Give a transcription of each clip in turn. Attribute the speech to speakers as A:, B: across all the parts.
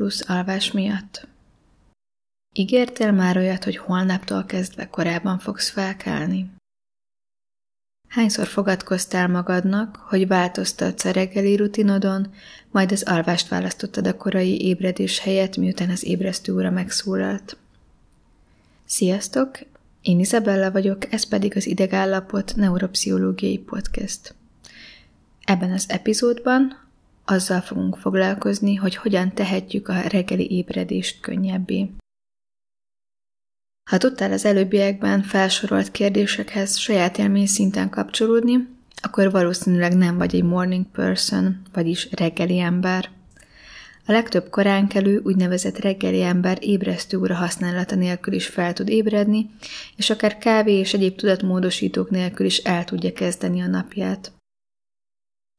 A: plusz alvás miatt? Ígértél már olyat, hogy holnaptól kezdve korábban fogsz felkelni? Hányszor fogadkoztál magadnak, hogy változtatsz a reggeli rutinodon, majd az alvást választottad a korai ébredés helyett, miután az ébresztő óra megszólalt? Sziasztok! Én Izabella vagyok, ez pedig az Idegállapot Neuropsziológiai Podcast. Ebben az epizódban azzal fogunk foglalkozni, hogy hogyan tehetjük a reggeli ébredést könnyebbé. Ha tudtál az előbbiekben felsorolt kérdésekhez saját élmény szinten kapcsolódni, akkor valószínűleg nem vagy egy morning person, vagyis reggeli ember. A legtöbb koránkelő úgynevezett reggeli ember ébresztő óra használata nélkül is fel tud ébredni, és akár kávé és egyéb tudatmódosítók nélkül is el tudja kezdeni a napját.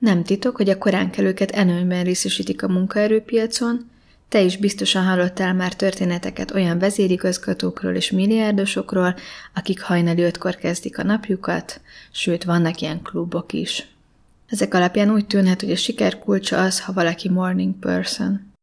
A: Nem titok, hogy a koránkelőket előnyben részesítik a munkaerőpiacon, te is biztosan hallottál már történeteket olyan vezérigazgatókról és milliárdosokról, akik hajnali ötkor kezdik a napjukat, sőt, vannak ilyen klubok is. Ezek alapján úgy tűnhet, hogy a siker kulcsa az, ha valaki morning person.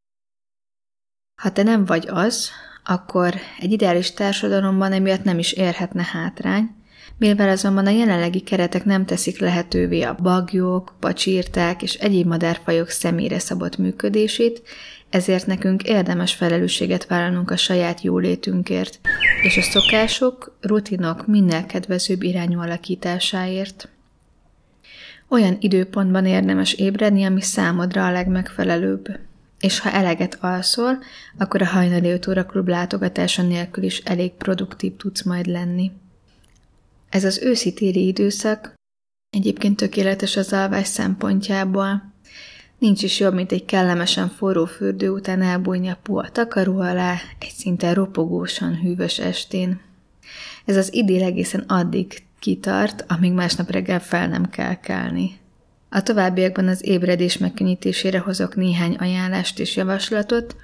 A: Ha te nem vagy az, akkor egy ideális társadalomban emiatt nem is érhetne hátrány, mivel azonban a jelenlegi keretek nem teszik lehetővé a bagyok, pacsírták és egyéb madárfajok személyre szabott működését, ezért nekünk érdemes felelősséget vállalnunk a saját jólétünkért, és a szokások, rutinok minél kedvezőbb irányú alakításáért. Olyan időpontban érdemes ébredni, ami számodra a legmegfelelőbb. És ha eleget alszol, akkor a hajnali 5 óra klub látogatása nélkül is elég produktív tudsz majd lenni. Ez az őszi-téli időszak egyébként tökéletes az alvás szempontjából. Nincs is jobb, mint egy kellemesen forró fürdő után elbújni a puha takaró alá egy szinte ropogósan hűvös estén. Ez az idél egészen addig kitart, amíg másnap reggel fel nem kell kelni. A továbbiakban az ébredés megkönnyítésére hozok néhány ajánlást és javaslatot,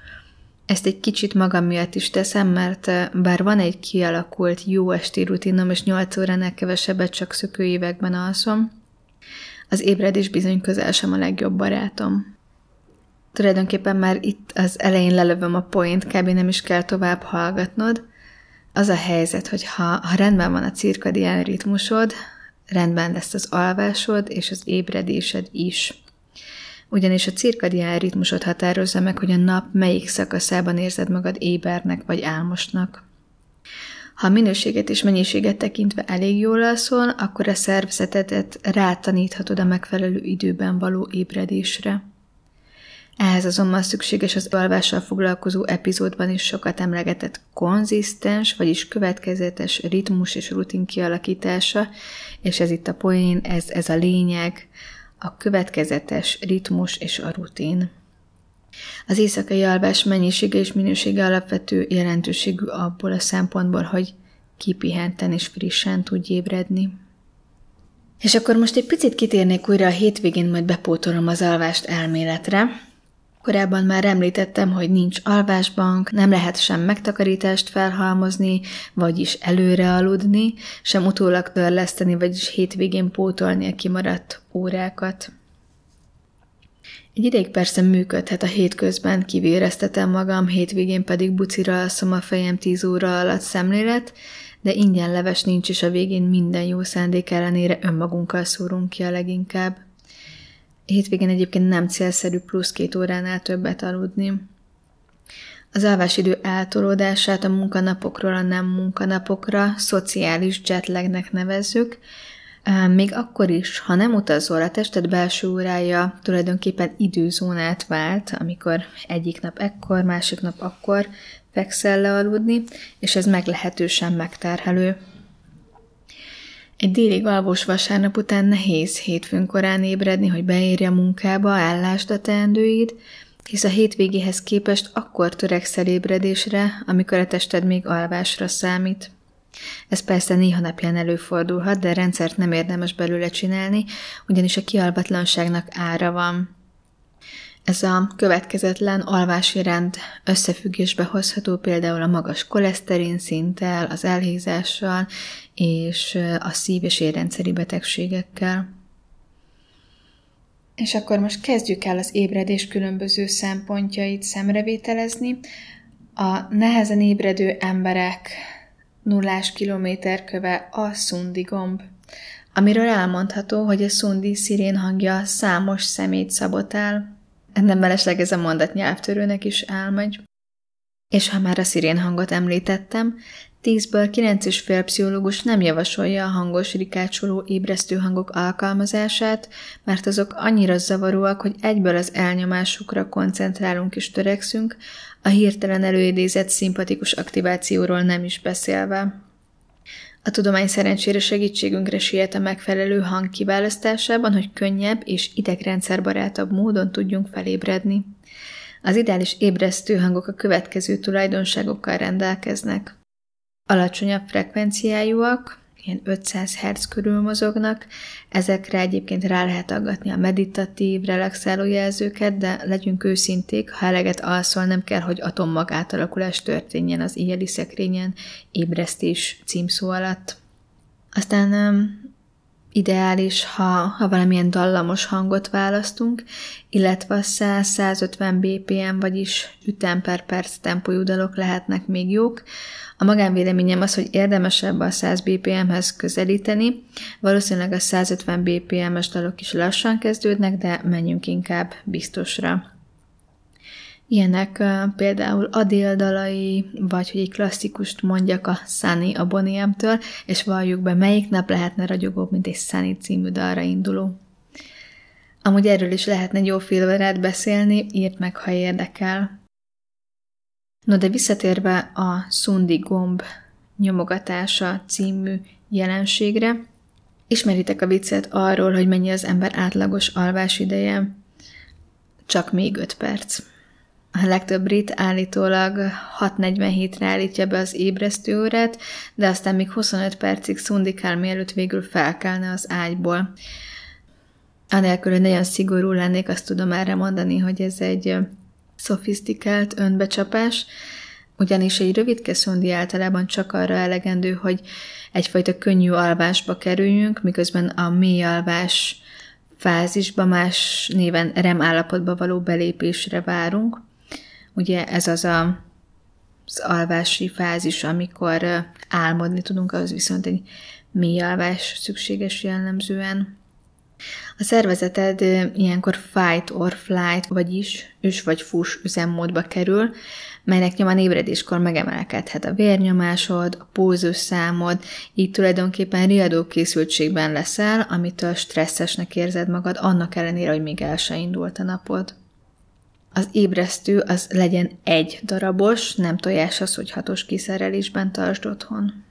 A: ezt egy kicsit magam miatt is teszem, mert eh, bár van egy kialakult jó esti rutinom, és 8 óránál kevesebbet csak szökőévekben alszom, az ébredés bizony közel sem a legjobb barátom. Tulajdonképpen már itt az elején lelövöm a point, kb. nem is kell tovább hallgatnod. Az a helyzet, hogy ha, ha rendben van a cirkadián ritmusod, rendben lesz az alvásod és az ébredésed is ugyanis a cirkadián ritmusot határozza meg, hogy a nap melyik szakaszában érzed magad ébernek vagy álmosnak. Ha minőséget és mennyiséget tekintve elég jól alszol, akkor a szervezetedet rátaníthatod a megfelelő időben való ébredésre. Ehhez azonban szükséges az alvással foglalkozó epizódban is sokat emlegetett konzisztens, vagyis következetes ritmus és rutin kialakítása, és ez itt a poén, ez, ez a lényeg, a következetes ritmus és a rutin. Az éjszakai alvás mennyisége és minősége alapvető jelentőségű abból a szempontból, hogy kipihenten és frissen tudj ébredni. És akkor most egy picit kitérnék újra a hétvégén, majd bepótolom az alvást elméletre, Korábban már említettem, hogy nincs alvásbank, nem lehet sem megtakarítást felhalmozni, vagyis előre aludni, sem utólag törleszteni, vagyis hétvégén pótolni a kimaradt órákat. Egy ideig persze működhet a hétközben, kivéreztetem magam, hétvégén pedig bucira alszom a fejem tíz óra alatt szemlélet, de ingyen leves nincs, és a végén minden jó szándék ellenére önmagunkkal szórunk ki a leginkább. Hétvégén egyébként nem célszerű plusz két óránál többet aludni. Az alvásidő eltolódását a munkanapokról a nem munkanapokra szociális jetlagnek nevezzük, még akkor is, ha nem utazol, a tested belső órája tulajdonképpen időzónát vált, amikor egyik nap ekkor, másik nap akkor fekszel le aludni, és ez meglehetősen megterhelő. Egy délig alvós vasárnap után nehéz hétfőn korán ébredni, hogy beérje a munkába, ellásd a teendőid, hisz a hétvégéhez képest akkor törekszel ébredésre, amikor a tested még alvásra számít. Ez persze néha napján előfordulhat, de rendszert nem érdemes belőle csinálni, ugyanis a kialvatlanságnak ára van. Ez a következetlen alvási rend összefüggésbe hozható például a magas koleszterin szinttel, az elhízással és a szív- és érrendszeri betegségekkel. És akkor most kezdjük el az ébredés különböző szempontjait szemrevételezni. A nehezen ébredő emberek nullás kilométerköve a szundi gomb, amiről elmondható, hogy a szundi szirén hangja számos szemét szabotál. Nem mellesleg ez a mondat nyelvtörőnek is elmegy. És ha már a szirén hangot említettem, Tízből kilenc és fél pszichológus nem javasolja a hangos, rikácsoló, ébresztő hangok alkalmazását, mert azok annyira zavaróak, hogy egyből az elnyomásukra koncentrálunk és törekszünk, a hirtelen előidézett szimpatikus aktivációról nem is beszélve. A tudomány szerencsére segítségünkre siet a megfelelő hang kiválasztásában, hogy könnyebb és idegrendszerbarátabb módon tudjunk felébredni. Az ideális ébresztő hangok a következő tulajdonságokkal rendelkeznek. Alacsonyabb frekvenciájúak, ilyen 500 Hz körül mozognak, ezekre egyébként rá lehet aggatni a meditatív, relaxáló jelzőket, de legyünk őszinték, ha eleget alszol, nem kell, hogy atommag átalakulás történjen az éjjeli szekrényen ébresztés címszó alatt. Aztán ideális, ha, ha valamilyen dallamos hangot választunk, illetve 100-150 BPM, vagyis ütem per perc tempójú dalok lehetnek még jók, a magánvéleményem az, hogy érdemesebb a 100 BPM-hez közelíteni. Valószínűleg a 150 BPM-es dalok is lassan kezdődnek, de menjünk inkább biztosra. Ilyenek például Adél dalai, vagy hogy egy klasszikust mondjak a Sunny a Boniem-től, és valljuk be, melyik nap lehetne ragyogóbb, mint egy Sunny című dalra induló. Amúgy erről is lehetne jó filverát beszélni, írt meg, ha érdekel. No de visszatérve a szundi gomb nyomogatása című jelenségre, ismeritek a viccet arról, hogy mennyi az ember átlagos alvás ideje? Csak még 5 perc. A legtöbb brit állítólag 6.47-re állítja be az ébresztő órát, de aztán még 25 percig szundikál, mielőtt végül felkelne az ágyból. Anélkül, hogy nagyon szigorú lennék, azt tudom erre mondani, hogy ez egy szofisztikált önbecsapás, ugyanis egy rövid szondi általában csak arra elegendő, hogy egyfajta könnyű alvásba kerüljünk, miközben a mély alvás fázisba más néven REM állapotba való belépésre várunk. Ugye ez az a, az alvási fázis, amikor álmodni tudunk, az viszont egy mély alvás szükséges jellemzően. A szervezeted ilyenkor fight or flight, vagyis üs vagy fus üzemmódba kerül, melynek nyomán ébredéskor megemelkedhet a vérnyomásod, a pulzus számod, így tulajdonképpen riadó készültségben leszel, amitől stresszesnek érzed magad, annak ellenére, hogy még el se indult a napod. Az ébresztő az legyen egy darabos, nem tojás az, hogy hatos kiszerelésben tartsd otthon.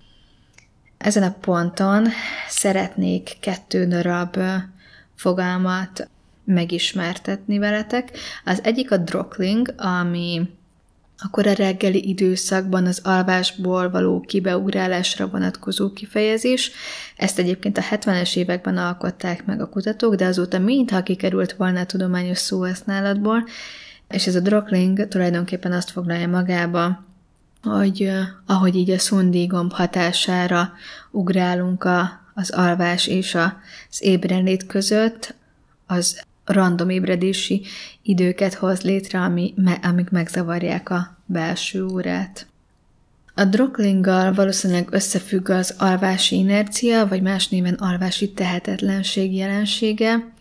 A: Ezen a ponton szeretnék kettő darab fogalmat megismertetni veletek. Az egyik a drockling, ami akkor a reggeli időszakban az alvásból való kibeugrálásra vonatkozó kifejezés. Ezt egyébként a 70-es években alkották meg a kutatók, de azóta mintha kikerült volna a tudományos szóhasználatból, és ez a drockling tulajdonképpen azt foglalja magába, hogy ahogy így a szundígomb hatására ugrálunk a az alvás és az ébrenlét között, az random ébredési időket hoz létre, ami, amik megzavarják a belső órát. A drocklinggal valószínűleg összefügg az alvási inercia, vagy más néven alvási tehetetlenség jelensége.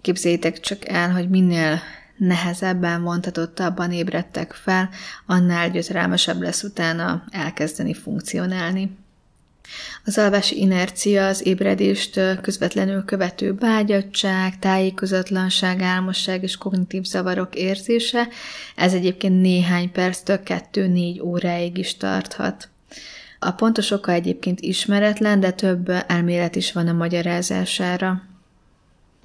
A: Képzeljétek csak el, hogy minél nehezebben, vontatottabban ébredtek fel, annál gyötrelmesebb lesz utána elkezdeni funkcionálni. Az alvási inercia az ébredést közvetlenül követő bágyadság, tájékozatlanság, álmosság és kognitív zavarok érzése. Ez egyébként néhány perctől 2-4 óráig is tarthat. A pontos oka egyébként ismeretlen, de több elmélet is van a magyarázására.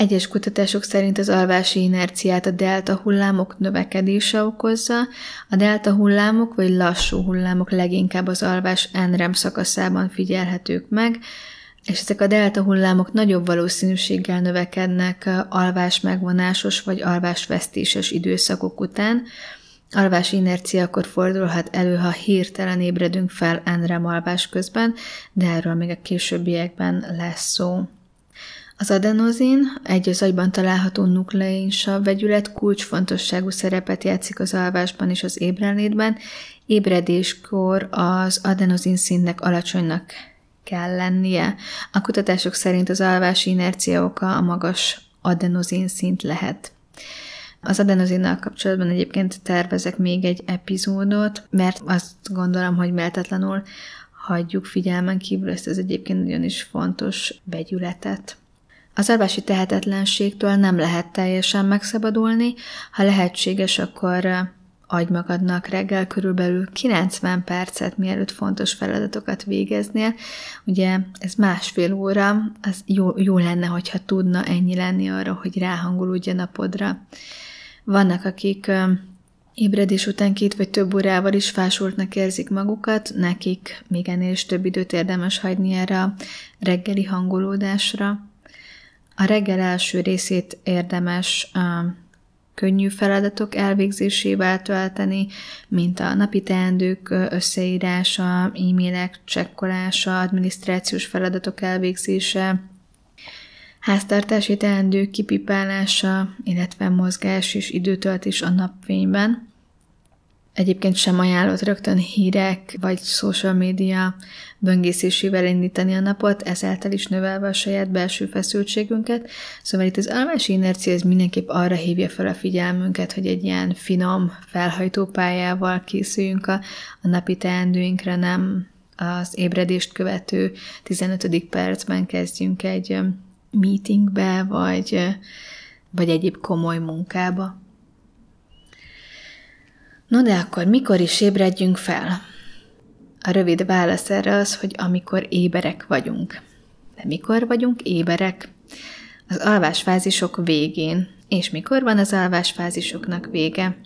A: Egyes kutatások szerint az alvási inerciát a delta hullámok növekedése okozza, a delta hullámok vagy lassú hullámok leginkább az alvás NREM szakaszában figyelhetők meg, és ezek a delta hullámok nagyobb valószínűséggel növekednek alvás megvonásos vagy alvásvesztéses időszakok után. Alvási inercia akkor fordulhat elő, ha hirtelen ébredünk fel NREM alvás közben, de erről még a későbbiekben lesz szó. Az adenozin, egy az agyban található nukleinsav vegyület kulcsfontosságú szerepet játszik az alvásban és az ébrenlétben. Ébredéskor az adenozin szintnek alacsonynak kell lennie. A kutatások szerint az alvási inercia oka a magas adenozin szint lehet. Az adenozinnal kapcsolatban egyébként tervezek még egy epizódot, mert azt gondolom, hogy méltatlanul hagyjuk figyelmen kívül ezt az egyébként nagyon is fontos vegyületet. Az alvási tehetetlenségtől nem lehet teljesen megszabadulni, ha lehetséges, akkor adj magadnak reggel körülbelül 90 percet, mielőtt fontos feladatokat végeznél. Ugye ez másfél óra, az jó, jó lenne, hogyha tudna ennyi lenni arra, hogy ráhangolódjon napodra. Vannak, akik ébredés után két vagy több órával is fásultnak érzik magukat, nekik még ennél is több időt érdemes hagyni erre a reggeli hangolódásra. A reggel első részét érdemes könnyű feladatok elvégzésével tölteni, mint a napi teendők összeírása, e-mailek csekkolása, adminisztrációs feladatok elvégzése, háztartási teendők kipipálása, illetve mozgás és időtöltés a napfényben. Egyébként sem ajánlott rögtön hírek vagy social média böngészésével indítani a napot, ezáltal is növelve a saját belső feszültségünket. Szóval itt az alvási inercia ez mindenképp arra hívja fel a figyelmünket, hogy egy ilyen finom felhajtópályával készüljünk a, a napi teendőinkre, nem az ébredést követő 15. percben kezdjünk egy meetingbe, vagy, vagy egyéb komoly munkába. No de akkor mikor is ébredjünk fel? A rövid válasz erre az, hogy amikor éberek vagyunk. De mikor vagyunk éberek? Az alvásfázisok végén. És mikor van az alvásfázisoknak vége?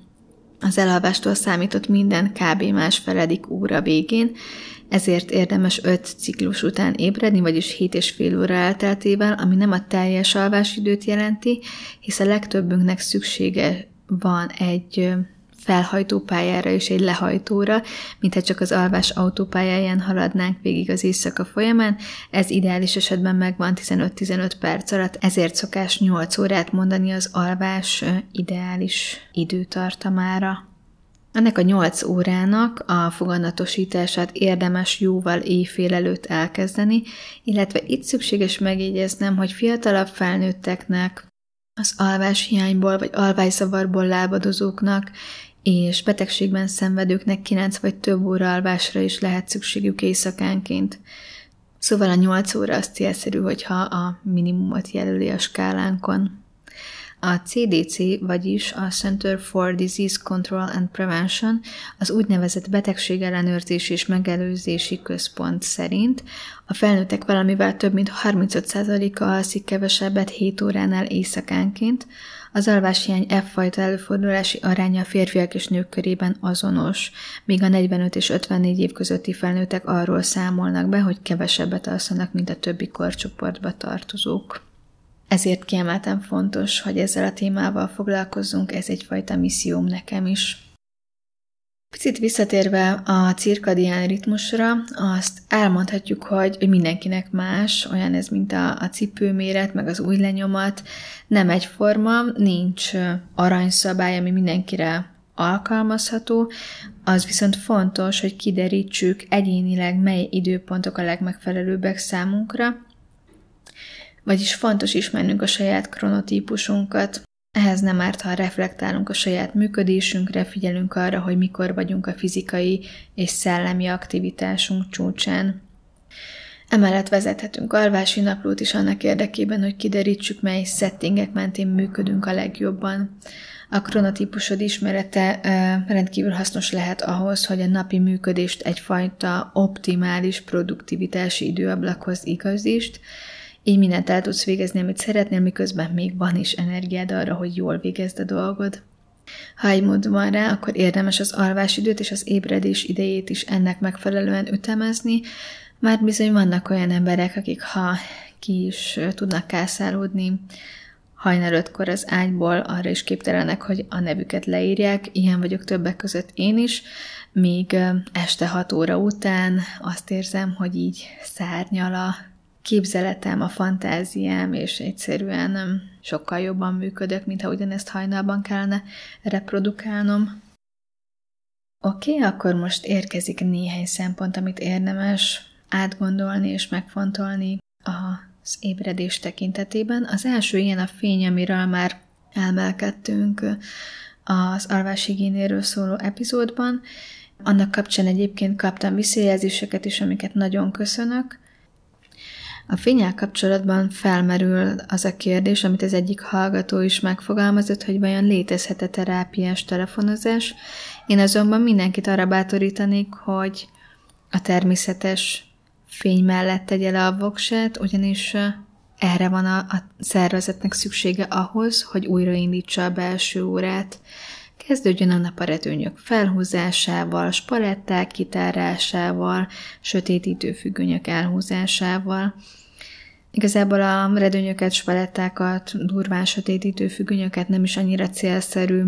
A: Az elalvástól számított minden kb. másfeledik óra végén, ezért érdemes 5 ciklus után ébredni, vagyis 7 és fél óra elteltével, ami nem a teljes alvásidőt jelenti, hisz a legtöbbünknek szüksége van egy felhajtópályára és egy lehajtóra, mintha csak az alvás autópályáján haladnánk végig az éjszaka folyamán, ez ideális esetben megvan 15-15 perc alatt, ezért szokás 8 órát mondani az alvás ideális időtartamára. Ennek a 8 órának a foganatosítását érdemes jóval éjfél előtt elkezdeni, illetve itt szükséges megjegyeznem, hogy fiatalabb felnőtteknek, az alváshiányból vagy alvászavarból lábadozóknak és betegségben szenvedőknek 9 vagy több óra alvásra is lehet szükségük éjszakánként. Szóval a 8 óra az célszerű, hogyha a minimumot jelöli a skálánkon. A CDC, vagyis a Center for Disease Control and Prevention, az úgynevezett betegségellenőrzési és megelőzési központ szerint a felnőttek valamivel több mint 35%-a alszik kevesebbet 7 óránál éjszakánként, az alváshiány F-fajta előfordulási aránya a férfiak és nők körében azonos, míg a 45 és 54 év közötti felnőttek arról számolnak be, hogy kevesebbet alszanak, mint a többi korcsoportba tartozók. Ezért kiemelten fontos, hogy ezzel a témával foglalkozzunk, ez egyfajta misszióm nekem is. Picit visszatérve a cirkadián ritmusra, azt elmondhatjuk, hogy mindenkinek más, olyan ez, mint a, a cipőméret, meg az új lenyomat, nem egyforma, nincs aranyszabály, ami mindenkire alkalmazható, az viszont fontos, hogy kiderítsük egyénileg, mely időpontok a legmegfelelőbbek számunkra, vagyis fontos ismernünk a saját kronotípusunkat, ehhez nem árt, ha reflektálunk a saját működésünkre, figyelünk arra, hogy mikor vagyunk a fizikai és szellemi aktivitásunk csúcsán. Emellett vezethetünk alvási naplót is annak érdekében, hogy kiderítsük, mely settingek mentén működünk a legjobban. A kronotípusod ismerete rendkívül hasznos lehet ahhoz, hogy a napi működést egyfajta optimális produktivitási időablakhoz igazítsd, így mindent el tudsz végezni, amit szeretnél, miközben még van is energiád arra, hogy jól végezd a dolgod. Ha egy mód van rá, akkor érdemes az alvásidőt és az ébredés idejét is ennek megfelelően ütemezni, már bizony vannak olyan emberek, akik ha ki is tudnak kászálódni hajnal ötkor az ágyból, arra is képtelenek, hogy a nevüket leírják, ilyen vagyok többek között én is, míg este hat óra után azt érzem, hogy így szárnyal a képzeletem, a fantáziám, és egyszerűen sokkal jobban működök, mint ha ugyanezt hajnalban kellene reprodukálnom. Oké, okay, akkor most érkezik néhány szempont, amit érdemes átgondolni és megfontolni az ébredés tekintetében. Az első ilyen a fény, amiről már elmelkedtünk az alvásigénéről szóló epizódban. Annak kapcsán egyébként kaptam visszajelzéseket is, amiket nagyon köszönök. A fényel kapcsolatban felmerül az a kérdés, amit az egyik hallgató is megfogalmazott, hogy vajon létezhet-e terápiás telefonozás. Én azonban mindenkit arra bátorítanék, hogy a természetes fény mellett tegye le a voksát, ugyanis erre van a, a szervezetnek szüksége ahhoz, hogy újraindítsa a belső órát. Kezdődjön a nap a redőnyök felhúzásával, spaletták kitárásával, sötétítő függönyök elhúzásával. Igazából a redőnyöket, spalettákat, durván sötétítő függönyöket nem is annyira célszerű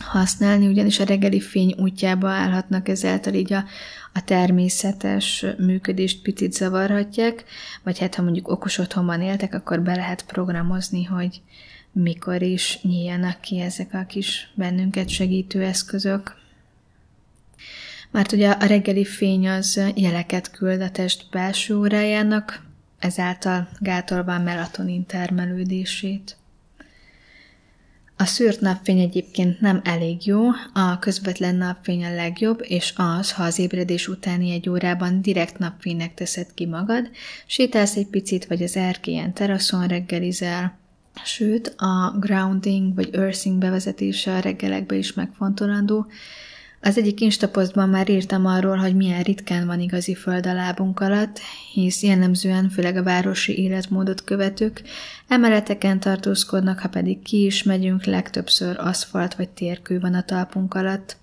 A: használni, ugyanis a reggeli fény útjába állhatnak ezáltal így a, a természetes működést picit zavarhatják, vagy hát ha mondjuk okos otthonban éltek, akkor be lehet programozni, hogy mikor is nyíljanak ki ezek a kis bennünket segítő eszközök. Mert ugye a reggeli fény az jeleket küld a test belső órájának, ezáltal gátolva a melatonin termelődését. A szűrt napfény egyébként nem elég jó, a közvetlen napfény a legjobb, és az, ha az ébredés utáni egy órában direkt napfénynek teszed ki magad, sétálsz egy picit, vagy az erkélyen teraszon reggelizel, sőt, a grounding vagy earthing bevezetése a reggelekbe is megfontolandó, az egyik instaposztban már írtam arról, hogy milyen ritkán van igazi föld a lábunk alatt, hisz jellemzően főleg a városi életmódot követők emeleteken tartózkodnak, ha pedig ki is megyünk, legtöbbször aszfalt vagy térkő van a talpunk alatt.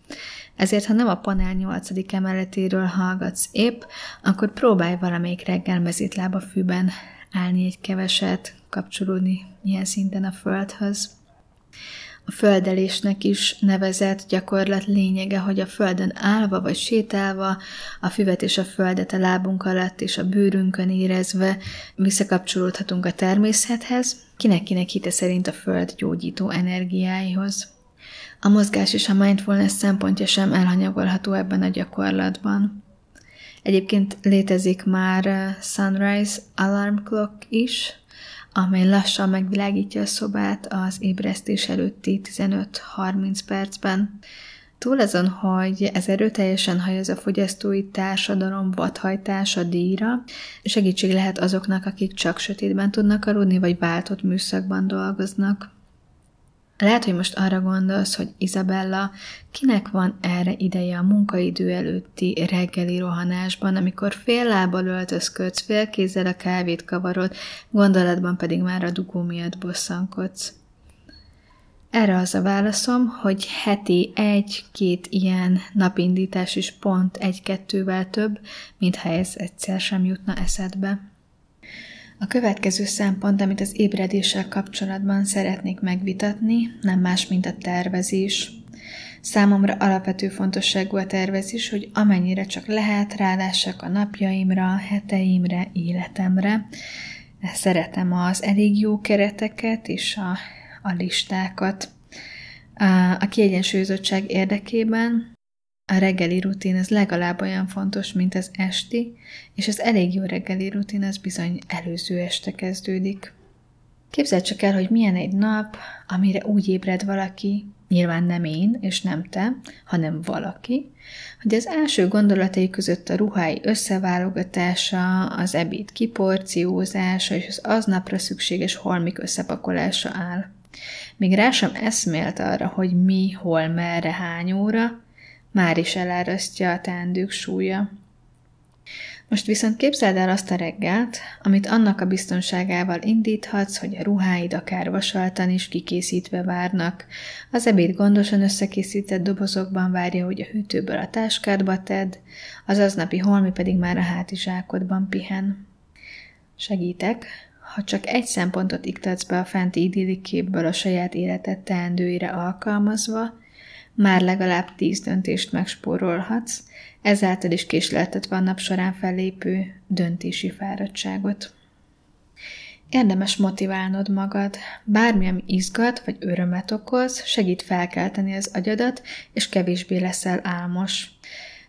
A: Ezért, ha nem a panel 8. emeletéről hallgatsz épp, akkor próbálj valamelyik reggel mezítlába fűben állni egy keveset, kapcsolódni ilyen szinten a földhöz. A földelésnek is nevezett gyakorlat lényege, hogy a földön állva vagy sétálva, a füvet és a földet a lábunk alatt és a bőrünkön érezve visszakapcsolódhatunk a természethez, kinek-kinek hite szerint a föld gyógyító energiáihoz. A mozgás és a mindfulness szempontja sem elhanyagolható ebben a gyakorlatban. Egyébként létezik már Sunrise Alarm Clock is, amely lassan megvilágítja a szobát az ébresztés előtti 15-30 percben. Túl azon, hogy ez erőteljesen hajoz a fogyasztói társadalom vadhajtása díjra, segítség lehet azoknak, akik csak sötétben tudnak aludni, vagy váltott műszakban dolgoznak. Lehet, hogy most arra gondolsz, hogy Izabella, kinek van erre ideje a munkaidő előtti reggeli rohanásban, amikor fél lábbal öltözködsz, fél kézzel a kávét kavarod, gondolatban pedig már a dugó miatt bosszankodsz. Erre az a válaszom, hogy heti egy-két ilyen napindítás is pont egy-kettővel több, mintha ez egyszer sem jutna eszedbe. A következő szempont, amit az ébredéssel kapcsolatban szeretnék megvitatni, nem más, mint a tervezés. Számomra alapvető fontosságú a tervezés, hogy amennyire csak lehet, rálássak a napjaimra, heteimre, életemre. Szeretem az elég jó kereteket és a, a listákat. A kiegyensúlyozottság érdekében a reggeli rutin az legalább olyan fontos, mint az esti, és az elég jó reggeli rutin az bizony előző este kezdődik. Képzeld csak el, hogy milyen egy nap, amire úgy ébred valaki, nyilván nem én, és nem te, hanem valaki, hogy az első gondolatai között a ruhái összeválogatása, az ebéd kiporciózása és az aznapra szükséges holmik összepakolása áll. Még rá sem eszmélt arra, hogy mi, hol, merre, hány óra, már is elárasztja a teendők súlya. Most viszont képzeld el azt a reggelt, amit annak a biztonságával indíthatsz, hogy a ruháid akár vasaltan is kikészítve várnak, az ebéd gondosan összekészített dobozokban várja, hogy a hűtőből a táskádba tedd, az aznapi holmi pedig már a hátizsákodban pihen. Segítek, ha csak egy szempontot iktatsz be a fenti idillik képből a saját életed teendőire alkalmazva, már legalább tíz döntést megspórolhatsz, ezáltal is késleltetve a nap során fellépő döntési fáradtságot. Érdemes motiválnod magad. Bármi, ami izgat vagy örömet okoz, segít felkelteni az agyadat, és kevésbé leszel álmos.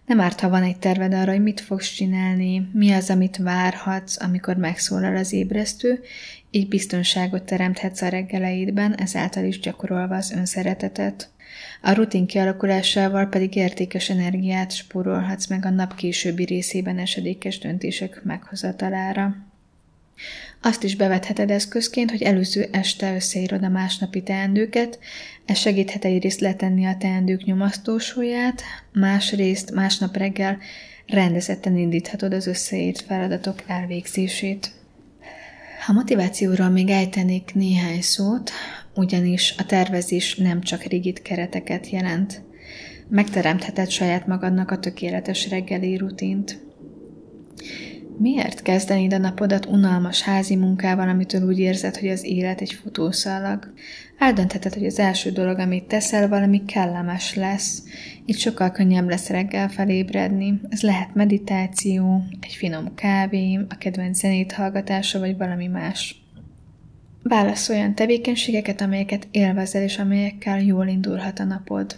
A: Nem árt, ha van egy terved arra, hogy mit fogsz csinálni, mi az, amit várhatsz, amikor megszólal az ébresztő, így biztonságot teremthetsz a reggeleidben, ezáltal is gyakorolva az önszeretetet. A rutin kialakulásával pedig értékes energiát spórolhatsz meg a nap későbbi részében esedékes döntések meghozatalára. Azt is bevetheted eszközként, hogy előző este összeírod a másnapi teendőket, ez segíthet egyrészt letenni a teendők nyomasztósóját, másrészt másnap reggel rendezetten indíthatod az összeírt feladatok elvégzését. A motivációról még ejtenék néhány szót, ugyanis a tervezés nem csak rigid kereteket jelent. Megteremtheted saját magadnak a tökéletes reggeli rutint. Miért kezdenéd a napodat unalmas házi munkával, amitől úgy érzed, hogy az élet egy futószalag? Eldöntheted, hogy az első dolog, amit teszel, valami kellemes lesz. Így sokkal könnyebb lesz reggel felébredni. Ez lehet meditáció, egy finom kávé, a kedvenc zenét hallgatása, vagy valami más. Válasz olyan tevékenységeket, amelyeket élvezel, és amelyekkel jól indulhat a napod.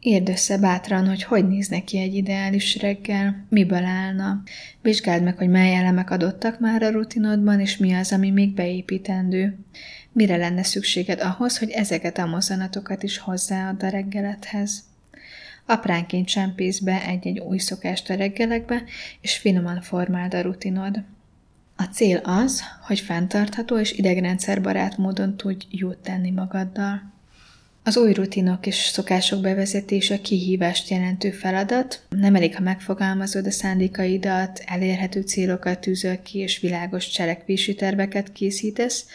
A: Érd össze bátran, hogy hogy néz neki egy ideális reggel, miből állna. Vizsgáld meg, hogy mely elemek adottak már a rutinodban, és mi az, ami még beépítendő. Mire lenne szükséged ahhoz, hogy ezeket a mozzanatokat is hozzáad a reggelethez. Apránként csempész be egy-egy új szokást a reggelekbe, és finoman formáld a rutinod. A cél az, hogy fenntartható és idegrendszerbarát módon tudj jót tenni magaddal. Az új rutinok és szokások bevezetése kihívást jelentő feladat. Nem elég, ha megfogalmazod a szándékaidat, elérhető célokat tűzöl ki és világos cselekvési terveket készítesz,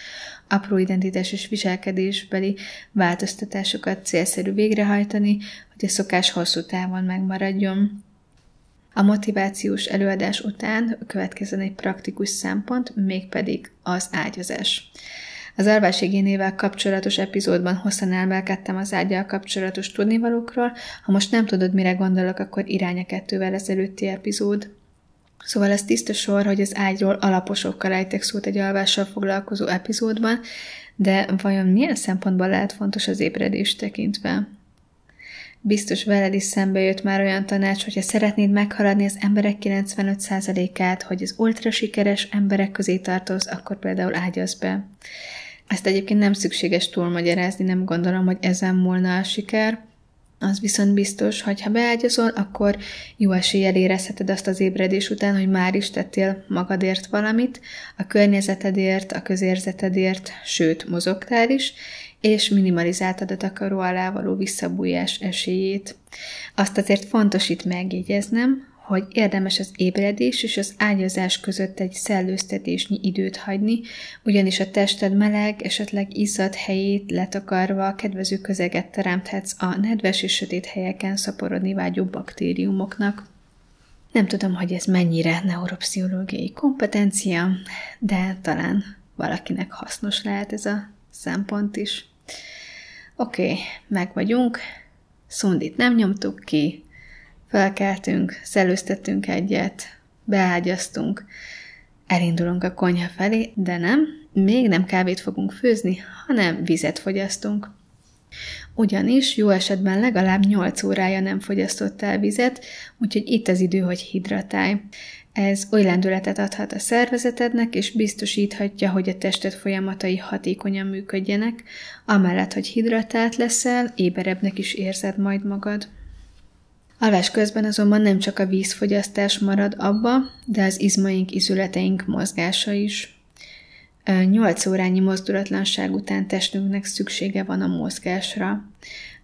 A: apró identitás és viselkedésbeli változtatásokat célszerű végrehajtani, hogy a szokás hosszú távon megmaradjon. A motivációs előadás után következzen egy praktikus szempont, mégpedig az ágyazás. Az alvásigénével kapcsolatos epizódban hosszan elmelkedtem az ágyal kapcsolatos tudnivalókról, ha most nem tudod, mire gondolok, akkor irány a kettővel ezelőtti epizód. Szóval ez tiszta sor, hogy az ágyról alaposokkal ejtek szót egy alvással foglalkozó epizódban, de vajon milyen szempontból lehet fontos az ébredés tekintve? Biztos veled is szembe jött már olyan tanács, hogyha szeretnéd meghaladni az emberek 95%-át, hogy az ultra sikeres emberek közé tartoz, akkor például ágyaz be. Ezt egyébként nem szükséges túlmagyarázni, nem gondolom, hogy ezen múlna a siker. Az viszont biztos, hogy ha beágyazol, akkor jó eséllyel érezheted azt az ébredés után, hogy már is tettél magadért valamit, a környezetedért, a közérzetedért, sőt, mozogtál is, és minimalizáltad a takaró alá való visszabújás esélyét. Azt azért fontos itt megjegyeznem, hogy érdemes az ébredés és az ágyazás között egy szellőztetésnyi időt hagyni, ugyanis a tested meleg, esetleg izzad helyét letakarva kedvező közeget teremthetsz a nedves és sötét helyeken szaporodni vágyó baktériumoknak. Nem tudom, hogy ez mennyire neuropsziológiai kompetencia, de talán valakinek hasznos lehet ez a szempont is. Oké, okay, meg vagyunk. Szundit nem nyomtuk ki, Felkeltünk, szellőztettünk egyet, beágyaztunk, elindulunk a konyha felé, de nem, még nem kávét fogunk főzni, hanem vizet fogyasztunk. Ugyanis jó esetben legalább 8 órája nem fogyasztottál vizet, úgyhogy itt az idő, hogy hidratálj. Ez oly lendületet adhat a szervezetednek, és biztosíthatja, hogy a tested folyamatai hatékonyan működjenek, amellett, hogy hidratált leszel, éberebbnek is érzed majd magad. Alvás közben azonban nem csak a vízfogyasztás marad abba, de az izmaink, izületeink mozgása is. Nyolc órányi mozdulatlanság után testünknek szüksége van a mozgásra.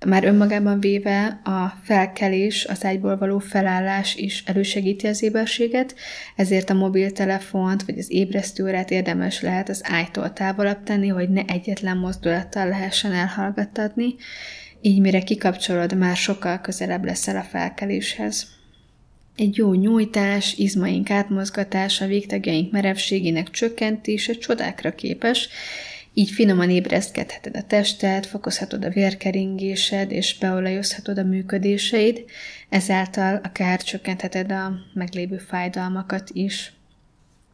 A: Már önmagában véve a felkelés, az ágyból való felállás is elősegíti az éberséget, ezért a mobiltelefont vagy az ébresztőórát érdemes lehet az ágytól távolabb tenni, hogy ne egyetlen mozdulattal lehessen elhallgattatni, így mire kikapcsolod, már sokkal közelebb leszel a felkeléshez. Egy jó nyújtás, izmaink átmozgatása, végtagjaink merevségének csökkentése csodákra képes, így finoman ébreszkedheted a testet, fokozhatod a vérkeringésed, és beolajozhatod a működéseid, ezáltal akár csökkentheted a meglévő fájdalmakat is.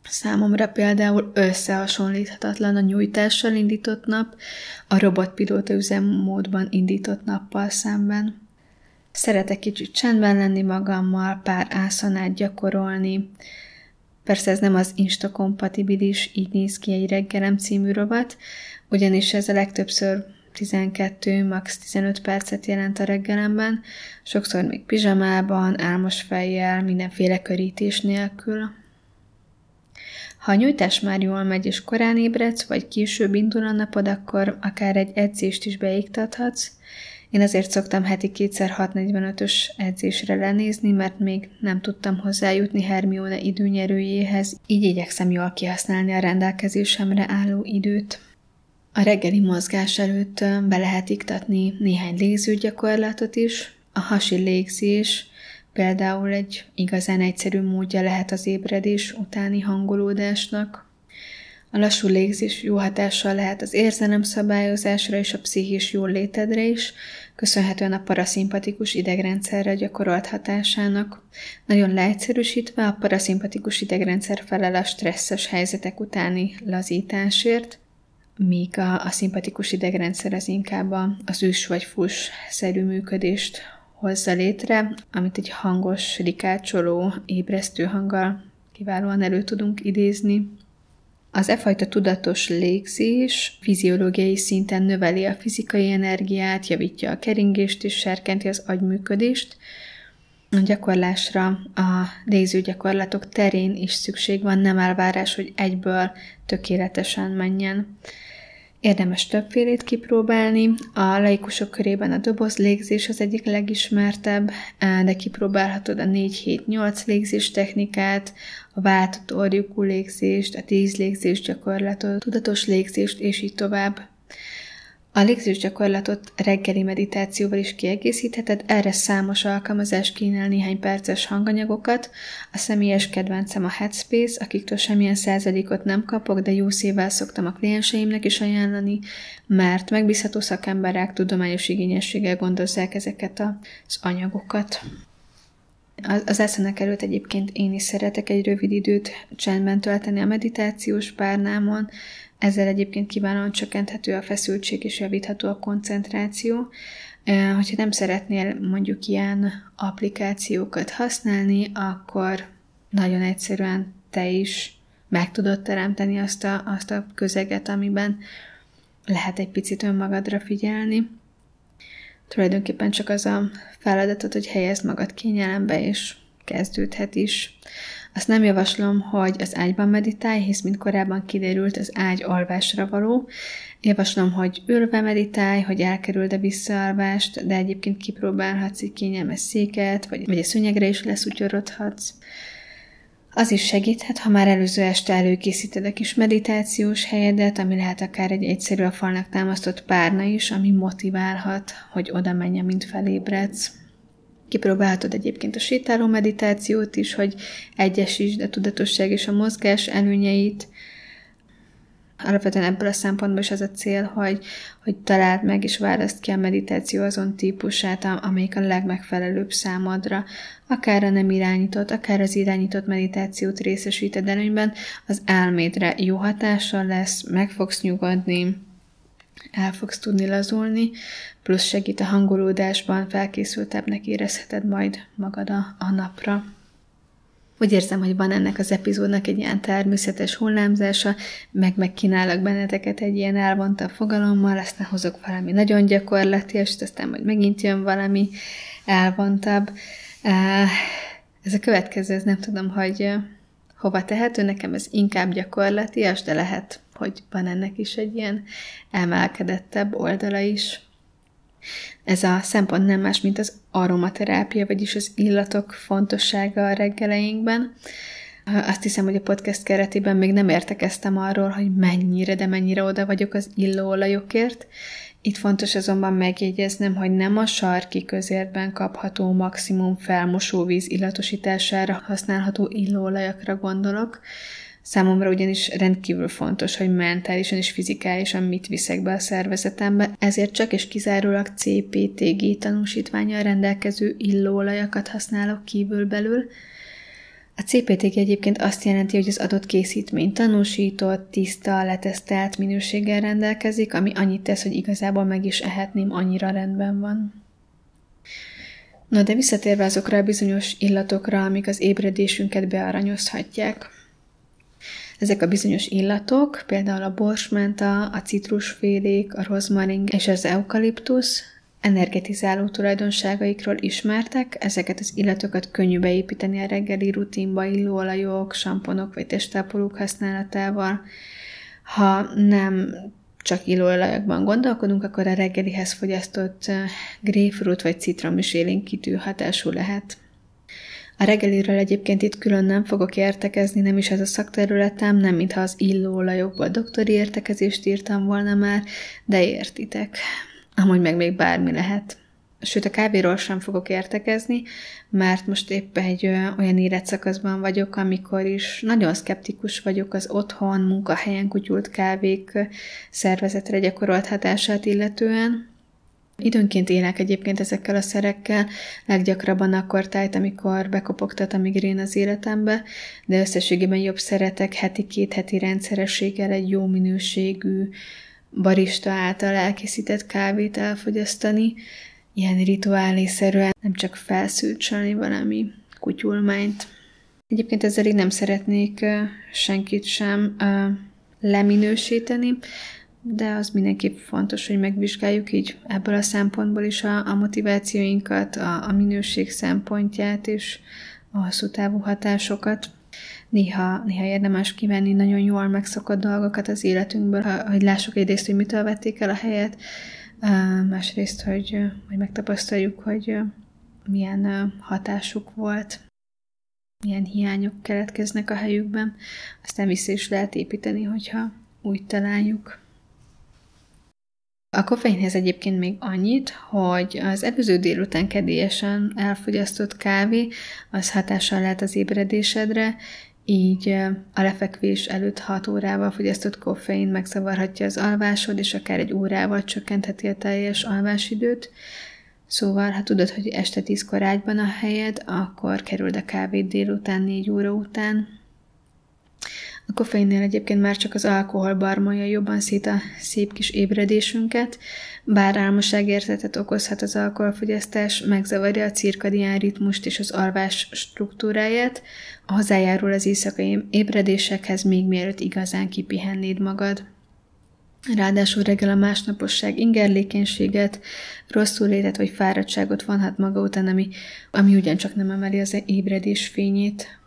A: Számomra például összehasonlíthatatlan a nyújtással indított nap a robotpilóta üzemmódban indított nappal szemben. Szeretek kicsit csendben lenni magammal, pár ászanát gyakorolni. Persze ez nem az Insta-kompatibilis, így néz ki egy reggelem című rovat, ugyanis ez a legtöbbször 12, max 15 percet jelent a reggelemben, sokszor még pizsamában, álmos fejjel, mindenféle körítés nélkül. Ha a nyújtás már jól megy és korán ébredsz, vagy később indul a napod, akkor akár egy edzést is beiktathatsz. Én azért szoktam heti kétszer 6.45-ös edzésre lenézni, mert még nem tudtam hozzájutni Hermione időnyerőjéhez, így igyekszem jól kihasználni a rendelkezésemre álló időt. A reggeli mozgás előtt be lehet iktatni néhány légzőgyakorlatot is. A hasi légzés például egy igazán egyszerű módja lehet az ébredés utáni hangolódásnak. A lassú légzés jó hatással lehet az érzelem szabályozásra és a pszichés jól létedre is, köszönhetően a paraszimpatikus idegrendszerre gyakorolt hatásának. Nagyon leegyszerűsítve a paraszimpatikus idegrendszer felel a stresszes helyzetek utáni lazításért, míg a, a szimpatikus idegrendszer az inkább az ős vagy fus szerű működést hozza létre, amit egy hangos, rikácsoló, ébresztő hanggal kiválóan elő tudunk idézni. Az e fajta tudatos légzés fiziológiai szinten növeli a fizikai energiát, javítja a keringést és serkenti az agyműködést. A gyakorlásra a légző gyakorlatok terén is szükség van, nem elvárás, hogy egyből tökéletesen menjen. Érdemes többfélét kipróbálni. A laikusok körében a doboz légzés az egyik legismertebb, de kipróbálhatod a 4-7-8 légzés technikát, a váltott orjukú légzést, a 10 légzés gyakorlatot, tudatos légzést, és így tovább. A légzős gyakorlatot reggeli meditációval is kiegészítheted, erre számos alkalmazás kínál néhány perces hanganyagokat. A személyes kedvencem a Headspace, akiktől semmilyen százalékot nem kapok, de jó szívvel szoktam a klienseimnek is ajánlani, mert megbízható szakemberek tudományos igényességgel gondozzák ezeket az anyagokat. Az eszenek előtt egyébként én is szeretek egy rövid időt csendben tölteni a meditációs párnámon, ezzel egyébként kiválóan csökkenthető a feszültség és javítható a koncentráció. Hogyha nem szeretnél mondjuk ilyen applikációkat használni, akkor nagyon egyszerűen te is meg tudod teremteni azt a, azt a közeget, amiben lehet egy picit önmagadra figyelni. Tulajdonképpen csak az a feladatod, hogy helyezd magad kényelembe, és kezdődhet is. Azt nem javaslom, hogy az ágyban meditálj, hisz mint korábban kiderült, az ágy alvásra való. Javaslom, hogy ülve meditálj, hogy elkerüld a visszaalvást, de egyébként kipróbálhatsz egy kényelmes széket, vagy, vagy a szőnyegre is leszutyorodhatsz. Az is segíthet, ha már előző este előkészíted a kis meditációs helyedet, ami lehet akár egy egyszerű a falnak támasztott párna is, ami motiválhat, hogy oda menjen, mint felébredsz. Kipróbálhatod egyébként a sétáló meditációt is, hogy egyesítsd a tudatosság és a mozgás előnyeit. Alapvetően ebből a szempontból is az a cél, hogy, hogy találd meg és választ ki a meditáció azon típusát, amelyik a legmegfelelőbb számodra. Akár a nem irányított, akár az irányított meditációt részesíted előnyben, az elmédre jó hatással lesz, meg fogsz nyugodni, el fogsz tudni lazulni, plusz segít a hangolódásban, felkészültebbnek érezheted majd magad a, a napra. Úgy érzem, hogy van ennek az epizódnak egy ilyen természetes hullámzása, meg megkínálok benneteket egy ilyen elvontabb fogalommal, aztán hozok valami nagyon gyakorlatias, aztán majd megint jön valami elvontabb. Ez a következő, ez nem tudom, hogy hova tehető, nekem ez inkább gyakorlatias, de lehet, hogy van ennek is egy ilyen emelkedettebb oldala is. Ez a szempont nem más, mint az aromaterápia, vagyis az illatok fontossága a reggeleinkben. Azt hiszem, hogy a podcast keretében még nem értekeztem arról, hogy mennyire, de mennyire oda vagyok az illóolajokért. Itt fontos azonban megjegyeznem, hogy nem a sarki közértben kapható maximum felmosóvíz illatosítására használható illóolajakra gondolok, Számomra ugyanis rendkívül fontos, hogy mentálisan és fizikálisan mit viszek be a szervezetembe, ezért csak és kizárólag CPTG tanúsítványal rendelkező illóolajakat használok kívülbelül. A CPT egyébként azt jelenti, hogy az adott készítmény tanúsított, tiszta, letesztelt minőséggel rendelkezik, ami annyit tesz, hogy igazából meg is ehetném, annyira rendben van. Na de visszatérve azokra a bizonyos illatokra, amik az ébredésünket bearanyozhatják. Ezek a bizonyos illatok, például a borsmenta, a citrusfélék, a rozmarin és az eukaliptusz energetizáló tulajdonságaikról ismertek, ezeket az illatokat könnyű beépíteni a reggeli rutinba illóolajok, samponok vagy testápolók használatával. Ha nem csak illóolajokban gondolkodunk, akkor a reggelihez fogyasztott eh, grapefruit vagy citrom is élénkítő hatású lehet. A reggeliről egyébként itt külön nem fogok értekezni, nem is ez a szakterületem, nem mintha az illóolajokból doktori értekezést írtam volna már, de értitek. Amúgy meg még bármi lehet. Sőt, a kávéról sem fogok értekezni, mert most épp egy olyan életszakaszban vagyok, amikor is nagyon szkeptikus vagyok az otthon, munkahelyen kutyult kávék szervezetre gyakorolt hatását illetően. Időnként élek egyébként ezekkel a szerekkel, leggyakrabban akkor tájt, amikor bekopogtat a migrén az életembe, de összességében jobb szeretek heti-két heti rendszerességgel egy jó minőségű barista által elkészített kávét elfogyasztani, ilyen rituálészerűen, nem csak felszülcsölni valami kutyulmányt. Egyébként ezzel így nem szeretnék senkit sem leminősíteni, de az mindenképp fontos, hogy megvizsgáljuk így ebből a szempontból is a, a motivációinkat, a, a minőség szempontját és a hosszú távú hatásokat. Néha, néha érdemes kivenni nagyon jól megszokott dolgokat az életünkből, hogy lássuk egyrészt, hogy mitől vették el a helyet, másrészt, hogy, hogy megtapasztaljuk, hogy milyen hatásuk volt, milyen hiányok keletkeznek a helyükben, aztán vissza is lehet építeni, hogyha úgy találjuk. A koffeinhez egyébként még annyit, hogy az előző délután kedélyesen elfogyasztott kávé az hatással lehet az ébredésedre, így a lefekvés előtt 6 órával fogyasztott koffein megzavarhatja az alvásod, és akár egy órával csökkentheti a teljes alvásidőt. Szóval, ha tudod, hogy este 10-kor ágyban a helyed, akkor kerüld a kávét délután 4 óra után, a koffeinnél egyébként már csak az alkohol barmolja jobban szét a szép kis ébredésünket, bár álmosságérzetet okozhat az alkoholfogyasztás, megzavarja a cirkadián ritmust és az alvás struktúráját, hozzájárul az éjszakai ébredésekhez, még mielőtt igazán kipihennéd magad. Ráadásul reggel a másnaposság ingerlékenységet, rosszul létet vagy fáradtságot vonhat maga után, ami, ami ugyancsak nem emeli az ébredés fényét.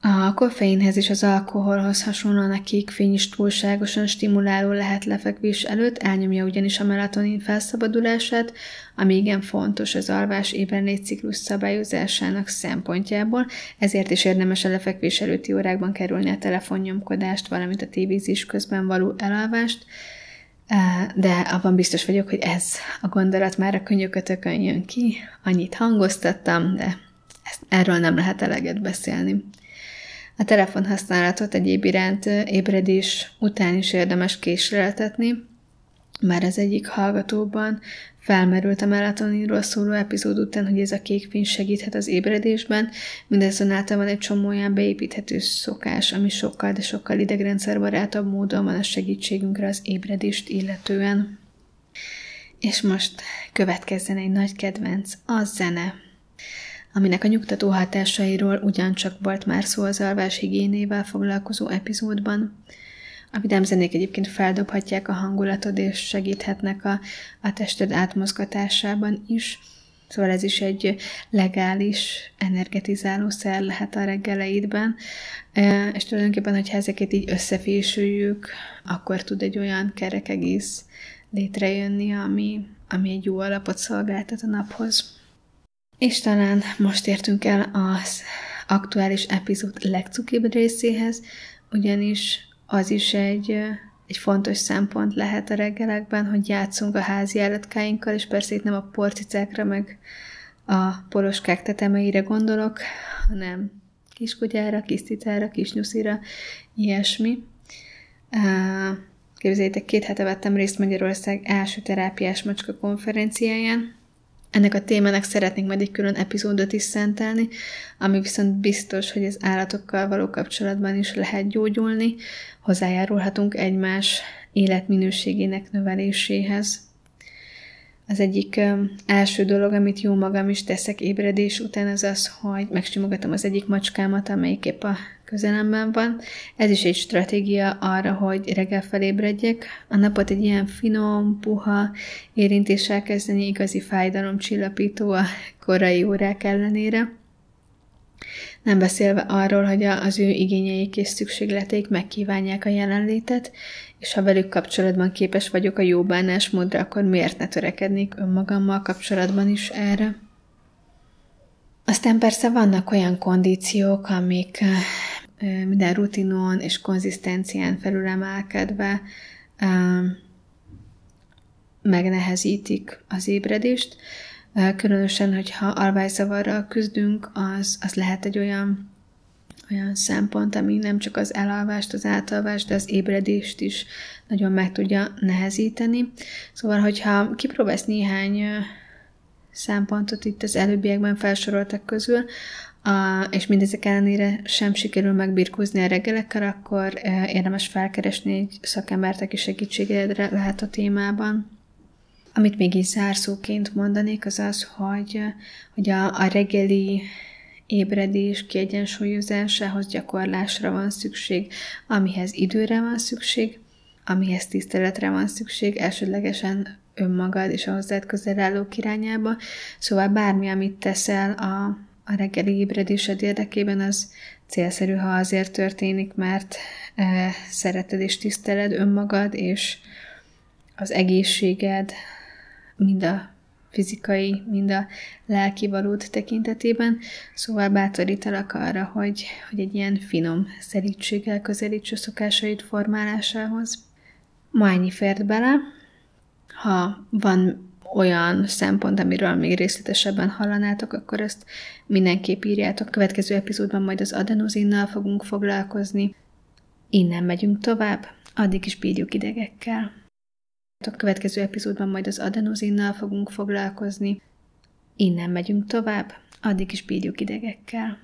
A: A koffeinhez és az alkoholhoz hasonlóan a kékfény is túlságosan stimuláló lehet lefekvés előtt, elnyomja ugyanis a melatonin felszabadulását, ami igen fontos az alvás ébrenlét ciklus szabályozásának szempontjából, ezért is érdemes a lefekvés előtti órákban kerülni a telefonnyomkodást, valamint a tévézés közben való elalvást, de abban biztos vagyok, hogy ez a gondolat már a könyökötökön jön ki, annyit hangoztattam, de erről nem lehet eleget beszélni. A telefonhasználatot egyéb iránt ébredés után is érdemes késleltetni, már az egyik hallgatóban felmerült a melatoninról szóló epizód után, hogy ez a kék segíthet az ébredésben, mindezonáltal van egy csomó olyan beépíthető szokás, ami sokkal, de sokkal idegrendszerbarátabb módon van a segítségünkre az ébredést illetően. És most következzen egy nagy kedvenc, a zene aminek a nyugtató hatásairól ugyancsak volt már szó az higiénével foglalkozó epizódban. A vidám zenék egyébként feldobhatják a hangulatod, és segíthetnek a, a tested átmozgatásában is. Szóval ez is egy legális energetizáló szer lehet a reggeleidben, és tulajdonképpen, hogyha ezeket így összefésüljük, akkor tud egy olyan kerek egész létrejönni, ami, ami egy jó alapot szolgáltat a naphoz. És talán most értünk el az aktuális epizód legcukibb részéhez, ugyanis az is egy, egy fontos szempont lehet a reggelekben, hogy játszunk a házi állatkáinkkal, és persze itt nem a porcicákra, meg a poloskák tetemeire gondolok, hanem kiskutyára, kis cicára, kisnyuszira, ilyesmi. Képzeljétek, két hete vettem részt Magyarország első terápiás macska konferenciáján, Ennek a témának szeretnénk majd egy külön epizódot is szentelni, ami viszont biztos, hogy az állatokkal való kapcsolatban is lehet gyógyulni, hozzájárulhatunk egymás életminőségének növeléséhez. Az egyik első dolog, amit jó magam is teszek ébredés után, az az, hogy megsimogatom az egyik macskámat, amelyik épp a közelemben van. Ez is egy stratégia arra, hogy reggel felébredjek. A napot egy ilyen finom, puha érintéssel kezdeni, igazi fájdalomcsillapító a korai órák ellenére. Nem beszélve arról, hogy az ő igényeik és szükségleteik megkívánják a jelenlétet, és ha velük kapcsolatban képes vagyok a jó bánásmódra, akkor miért ne törekednék önmagammal kapcsolatban is erre? Aztán persze vannak olyan kondíciók, amik minden rutinon és konzisztencián felülemelkedve megnehezítik az ébredést. Különösen, hogyha alvályzavarral küzdünk, az, az lehet egy olyan olyan szempont, ami nem csak az elalvást, az átalvást, de az ébredést is nagyon meg tudja nehezíteni. Szóval, hogyha kipróbálsz néhány szempontot itt az előbbiekben felsoroltak közül, a, és mindezek ellenére sem sikerül megbirkózni a reggelekkel, akkor érdemes felkeresni egy szakembert, aki segítségedre lehet a témában. Amit még így zárszóként mondanék, az az, hogy, hogy a, a reggeli ébredés kiegyensúlyozásához gyakorlásra van szükség, amihez időre van szükség, amihez tiszteletre van szükség, elsődlegesen önmagad és a hozzád közel állók irányába. Szóval bármi, amit teszel a, a reggeli ébredésed érdekében, az célszerű, ha azért történik, mert e, szereted és tiszteled önmagad, és az egészséged, mind a fizikai, mind a lelki valód tekintetében, szóval bátorítalak arra, hogy, hogy egy ilyen finom szerítséggel közelíts a szokásaid formálásához. Ma ennyi fért bele. Ha van olyan szempont, amiről még részletesebben hallanátok, akkor ezt mindenképp írjátok. Következő epizódban majd az adenozinnal fogunk foglalkozni. Innen megyünk tovább, addig is bírjuk idegekkel. A következő epizódban majd az adenozinnal fogunk foglalkozni. Innen megyünk tovább, addig is bírjuk idegekkel.